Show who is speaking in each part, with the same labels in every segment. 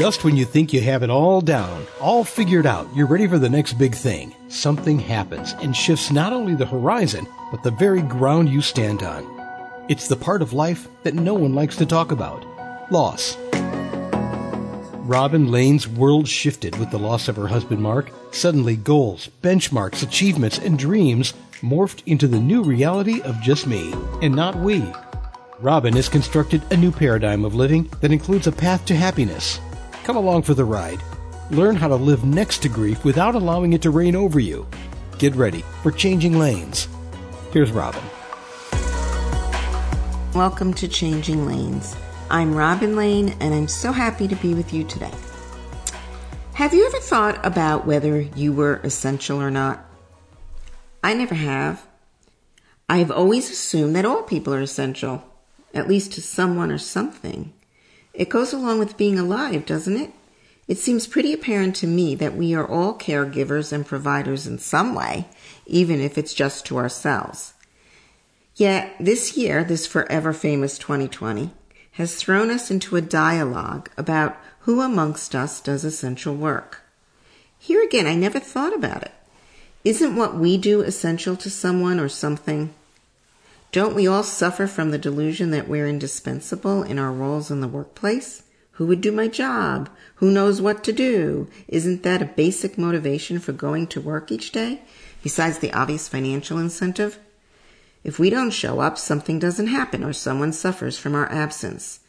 Speaker 1: Just when you think you have it all down, all figured out, you're ready for the next big thing, something happens and shifts not only the horizon, but the very ground you stand on. It's the part of life that no one likes to talk about loss. Robin Lane's world shifted with the loss of her husband Mark. Suddenly, goals, benchmarks, achievements, and dreams morphed into the new reality of just me, and not we. Robin has constructed a new paradigm of living that includes a path to happiness. Come along for the ride. Learn how to live next to grief without allowing it to reign over you. Get ready for changing lanes. Here's Robin.
Speaker 2: Welcome to Changing Lanes. I'm Robin Lane, and I'm so happy to be with you today. Have you ever thought about whether you were essential or not? I never have. I've always assumed that all people are essential, at least to someone or something. It goes along with being alive, doesn't it? It seems pretty apparent to me that we are all caregivers and providers in some way, even if it's just to ourselves. Yet this year, this forever famous 2020, has thrown us into a dialogue about who amongst us does essential work. Here again, I never thought about it. Isn't what we do essential to someone or something? Don't we all suffer from the delusion that we're indispensable in our roles in the workplace? Who would do my job? Who knows what to do? Isn't that a basic motivation for going to work each day, besides the obvious financial incentive? If we don't show up, something doesn't happen or someone suffers from our absence.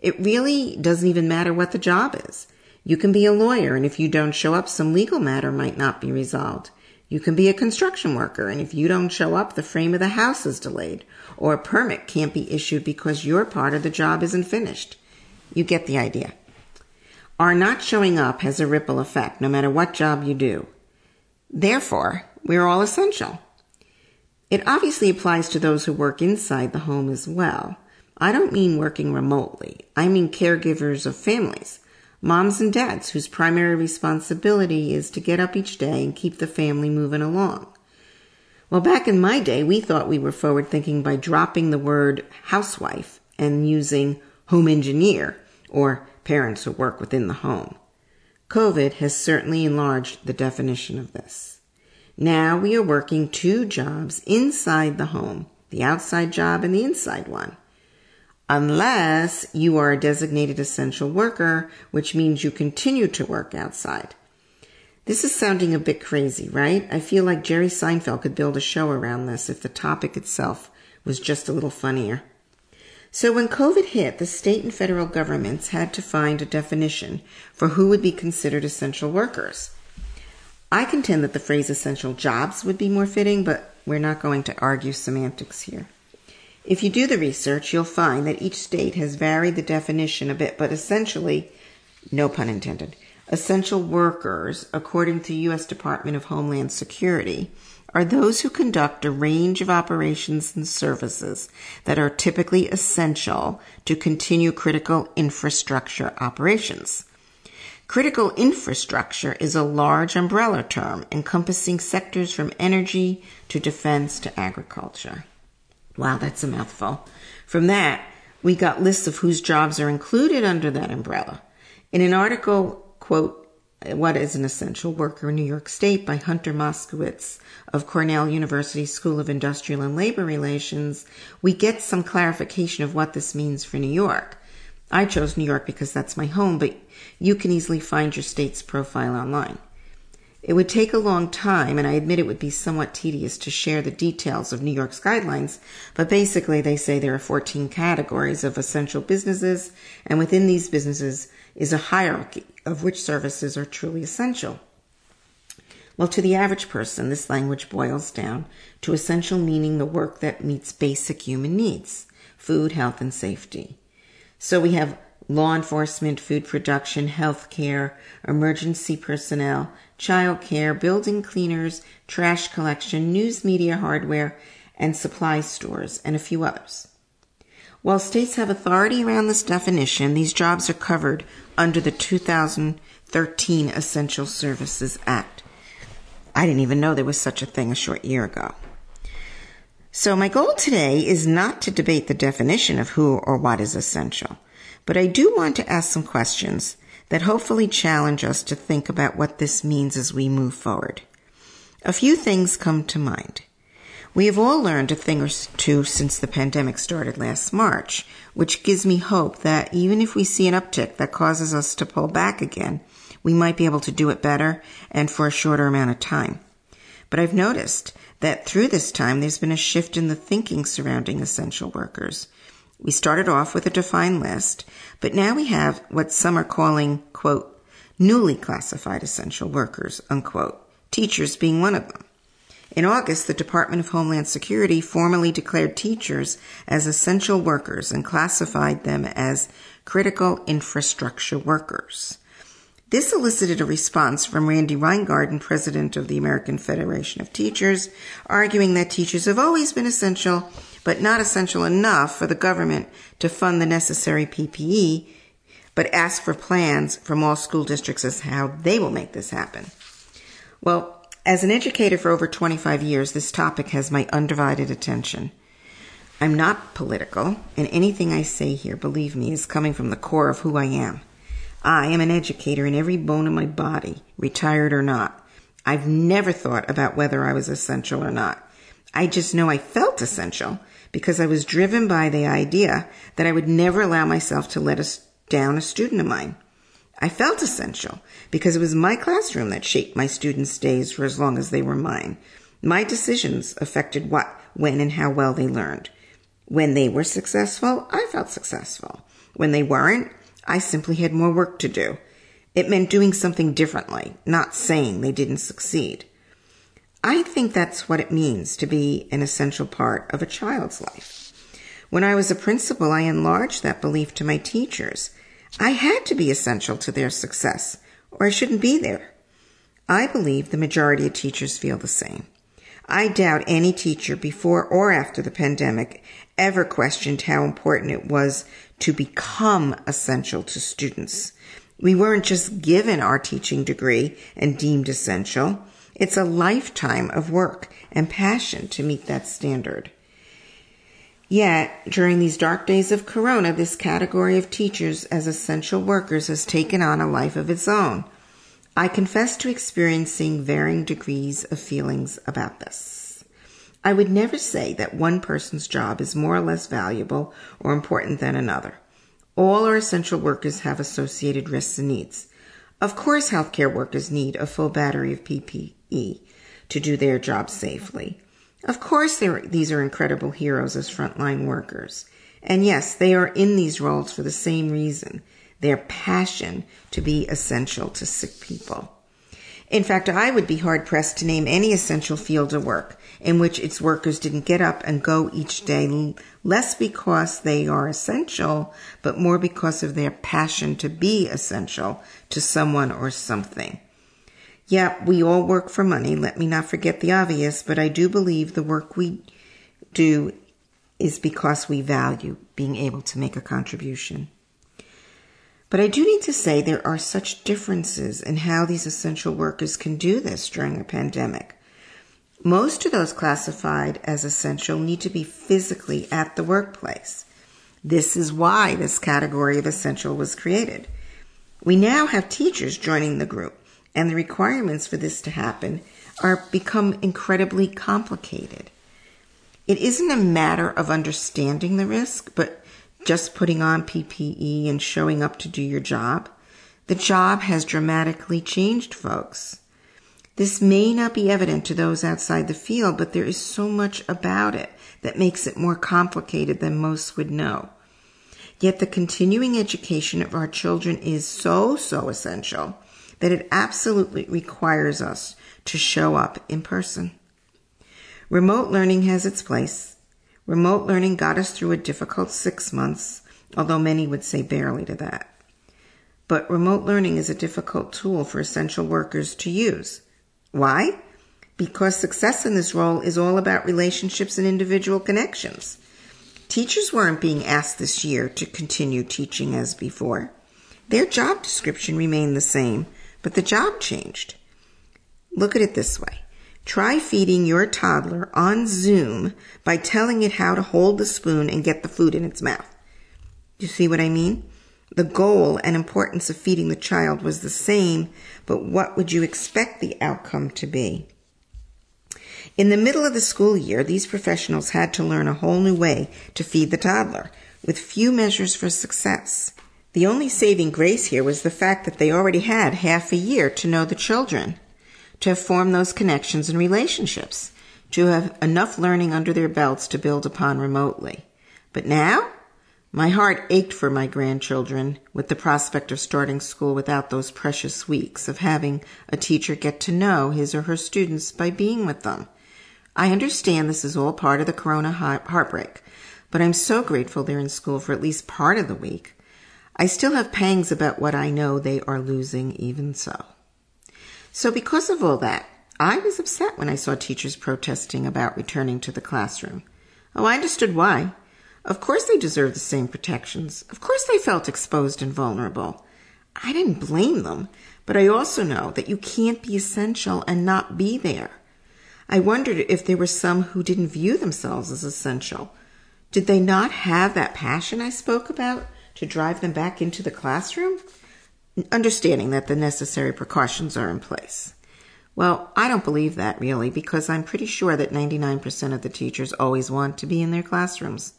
Speaker 2: It really doesn't even matter what the job is. You can be a lawyer, and if you don't show up, some legal matter might not be resolved. You can be a construction worker, and if you don't show up, the frame of the house is delayed, or a permit can't be issued because your part of the job isn't finished. You get the idea. Our not showing up has a ripple effect, no matter what job you do. Therefore, we're all essential. It obviously applies to those who work inside the home as well. I don't mean working remotely. I mean caregivers of families, moms and dads whose primary responsibility is to get up each day and keep the family moving along. Well, back in my day, we thought we were forward thinking by dropping the word housewife and using home engineer or parents who work within the home. COVID has certainly enlarged the definition of this. Now we are working two jobs inside the home, the outside job and the inside one. Unless you are a designated essential worker, which means you continue to work outside. This is sounding a bit crazy, right? I feel like Jerry Seinfeld could build a show around this if the topic itself was just a little funnier. So when COVID hit, the state and federal governments had to find a definition for who would be considered essential workers. I contend that the phrase essential jobs would be more fitting, but we're not going to argue semantics here. If you do the research, you'll find that each state has varied the definition a bit, but essentially, no pun intended, essential workers, according to the U.S. Department of Homeland Security, are those who conduct a range of operations and services that are typically essential to continue critical infrastructure operations. Critical infrastructure is a large umbrella term encompassing sectors from energy to defense to agriculture. Wow, that's a mouthful. From that, we got lists of whose jobs are included under that umbrella. In an article, quote, What is an Essential Worker in New York State by Hunter Moskowitz of Cornell University School of Industrial and Labor Relations, we get some clarification of what this means for New York. I chose New York because that's my home, but you can easily find your state's profile online. It would take a long time, and I admit it would be somewhat tedious to share the details of New York's guidelines, but basically they say there are 14 categories of essential businesses, and within these businesses is a hierarchy of which services are truly essential. Well, to the average person, this language boils down to essential meaning the work that meets basic human needs food, health, and safety. So we have law enforcement, food production, health care, emergency personnel, child care, building cleaners, trash collection, news media hardware, and supply stores, and a few others. While states have authority around this definition, these jobs are covered under the 2013 Essential Services Act. I didn't even know there was such a thing a short year ago. So my goal today is not to debate the definition of who or what is essential, but I do want to ask some questions that hopefully challenge us to think about what this means as we move forward. A few things come to mind. We have all learned a thing or two since the pandemic started last March, which gives me hope that even if we see an uptick that causes us to pull back again, we might be able to do it better and for a shorter amount of time. But I've noticed that through this time, there's been a shift in the thinking surrounding essential workers. We started off with a defined list, but now we have what some are calling, quote, newly classified essential workers, unquote, teachers being one of them. In August, the Department of Homeland Security formally declared teachers as essential workers and classified them as critical infrastructure workers. This elicited a response from Randi Weingarten, president of the American Federation of Teachers, arguing that teachers have always been essential, but not essential enough for the government to fund the necessary PPE, but ask for plans from all school districts as how they will make this happen. Well, as an educator for over 25 years, this topic has my undivided attention. I'm not political, and anything I say here, believe me, is coming from the core of who I am. I am an educator in every bone of my body, retired or not. I've never thought about whether I was essential or not. I just know I felt essential because I was driven by the idea that I would never allow myself to let down a student of mine. I felt essential because it was my classroom that shaped my students' days for as long as they were mine. My decisions affected what, when, and how well they learned. When they were successful, I felt successful. When they weren't, I simply had more work to do. It meant doing something differently, not saying they didn't succeed. I think that's what it means to be an essential part of a child's life. When I was a principal, I enlarged that belief to my teachers. I had to be essential to their success, or I shouldn't be there. I believe the majority of teachers feel the same. I doubt any teacher before or after the pandemic ever questioned how important it was to become essential to students. We weren't just given our teaching degree and deemed essential. It's a lifetime of work and passion to meet that standard. Yet, during these dark days of Corona, this category of teachers as essential workers has taken on a life of its own. I confess to experiencing varying degrees of feelings about this. I would never say that one person's job is more or less valuable or important than another. All our essential workers have associated risks and needs. Of course, healthcare workers need a full battery of PPE to do their job safely. Of course, these are incredible heroes as frontline workers. And yes, they are in these roles for the same reason their passion to be essential to sick people. In fact, I would be hard pressed to name any essential field of work in which its workers didn't get up and go each day, less because they are essential, but more because of their passion to be essential to someone or something. Yeah, we all work for money. Let me not forget the obvious, but I do believe the work we do is because we value being able to make a contribution. But I do need to say there are such differences in how these essential workers can do this during a pandemic. Most of those classified as essential need to be physically at the workplace. This is why this category of essential was created. We now have teachers joining the group, and the requirements for this to happen are become incredibly complicated. It isn't a matter of understanding the risk, but just putting on PPE and showing up to do your job. The job has dramatically changed, folks. This may not be evident to those outside the field, but there is so much about it that makes it more complicated than most would know. Yet the continuing education of our children is so, so essential that it absolutely requires us to show up in person. Remote learning has its place, Remote learning got us through a difficult six months, although many would say barely to that. But remote learning is a difficult tool for essential workers to use. Why? Because success in this role is all about relationships and individual connections. Teachers weren't being asked this year to continue teaching as before. Their job description remained the same, but the job changed. Look at it this way. Try feeding your toddler on Zoom by telling it how to hold the spoon and get the food in its mouth. You see what I mean? The goal and importance of feeding the child was the same, but what would you expect the outcome to be? In the middle of the school year, these professionals had to learn a whole new way to feed the toddler, with few measures for success. The only saving grace here was the fact that they already had half a year to know the children, to have formed those connections and relationships, to have enough learning under their belts to build upon remotely. But now, my heart ached for my grandchildren with the prospect of starting school without those precious weeks of having a teacher get to know his or her students by being with them. I understand this is all part of the corona heartbreak, but I'm so grateful they're in school for at least part of the week. I still have pangs about what I know they are losing even so. So because of all that, I was upset when I saw teachers protesting about returning to the classroom. Oh, I understood why. Of course they deserve the same protections. Of course they felt exposed and vulnerable. I didn't blame them, but I also know that you can't be essential and not be there. I wondered if there were some who didn't view themselves as essential. Did they not have that passion I spoke about to drive them back into the classroom? Understanding that the necessary precautions are in place. Well, I don't believe that really because I'm pretty sure that 99% of the teachers always want to be in their classrooms.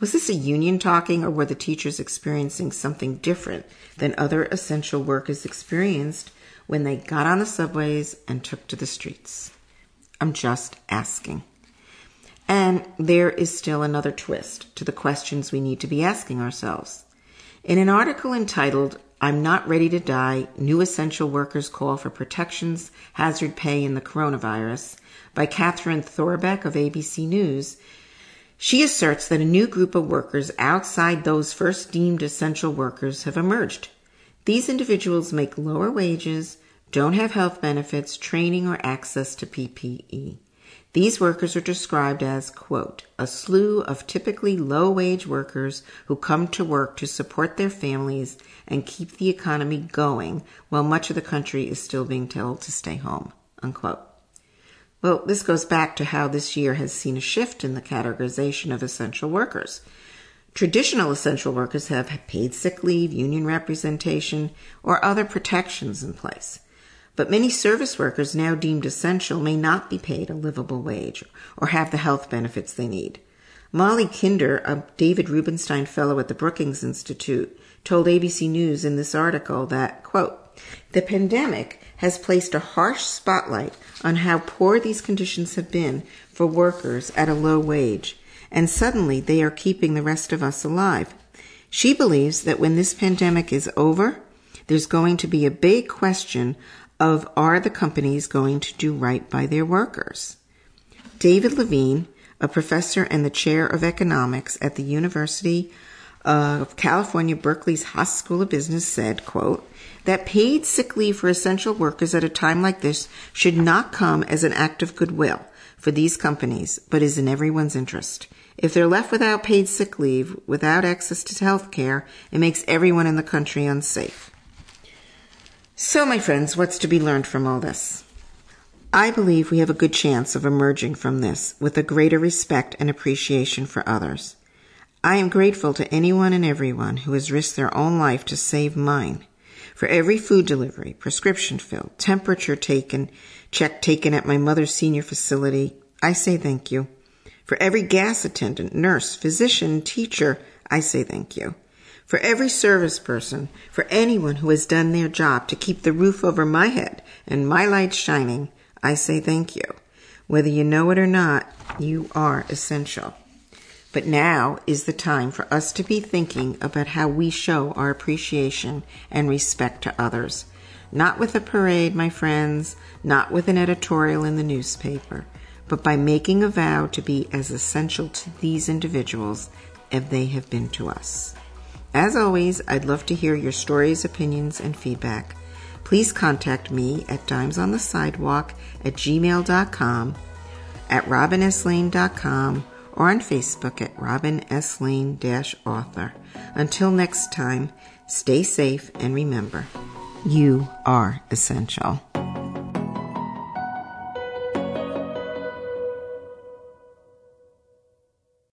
Speaker 2: Was this a union talking, or were the teachers experiencing something different than other essential workers experienced when they got on the subways and took to the streets? I'm just asking. And there is still another twist to the questions we need to be asking ourselves. In an article entitled, I'm Not Ready to Die New Essential Workers Call for Protections, Hazard Pay in the Coronavirus, by Catherine Thorbecke of ABC News, she asserts that a new group of workers outside those first deemed essential workers have emerged. These individuals make lower wages, don't have health benefits, training, or access to PPE. These workers are described as, quote, a slew of typically low wage workers who come to work to support their families and keep the economy going while much of the country is still being told to stay home, unquote. Well, this goes back to how this year has seen a shift in the categorization of essential workers. Traditional essential workers have paid sick leave, union representation, or other protections in place. But many service workers now deemed essential may not be paid a livable wage or have the health benefits they need. Molly Kinder, a David Rubenstein Fellow at the Brookings Institute, told ABC News in this article that, quote, the pandemic has placed a harsh spotlight on how poor these conditions have been for workers at a low wage, and suddenly they are keeping the rest of us alive. She believes that when this pandemic is over, there's going to be a big question of are the companies going to do right by their workers? David Levine, a professor and the chair of economics at the University of California, Berkeley's Haas School of Business said, quote, that paid sick leave for essential workers at a time like this should not come as an act of goodwill for these companies, but is in everyone's interest. If they're left without paid sick leave, without access to health care, it makes everyone in the country unsafe. So, my friends, what's to be learned from all this? I believe we have a good chance of emerging from this with a greater respect and appreciation for others. I am grateful to anyone and everyone who has risked their own life to save mine. For every food delivery, prescription filled, temperature taken, check taken at my mother's senior facility, I say thank you. For every gas attendant, nurse, physician, teacher, I say thank you. For every service person, for anyone who has done their job to keep the roof over my head and my light shining, I say thank you. Whether you know it or not, you are essential. But now is the time for us to be thinking about how we show our appreciation and respect to others. Not with a parade, my friends, not with an editorial in the newspaper, but by making a vow to be as essential to these individuals as they have been to us. As always, I'd love to hear your stories, opinions, and feedback. Please contact me at dimesonthesidewalk at gmail.com, at robineslane.com, or on Facebook at Robin S. Lane author. Until next time, stay safe and remember, you are essential.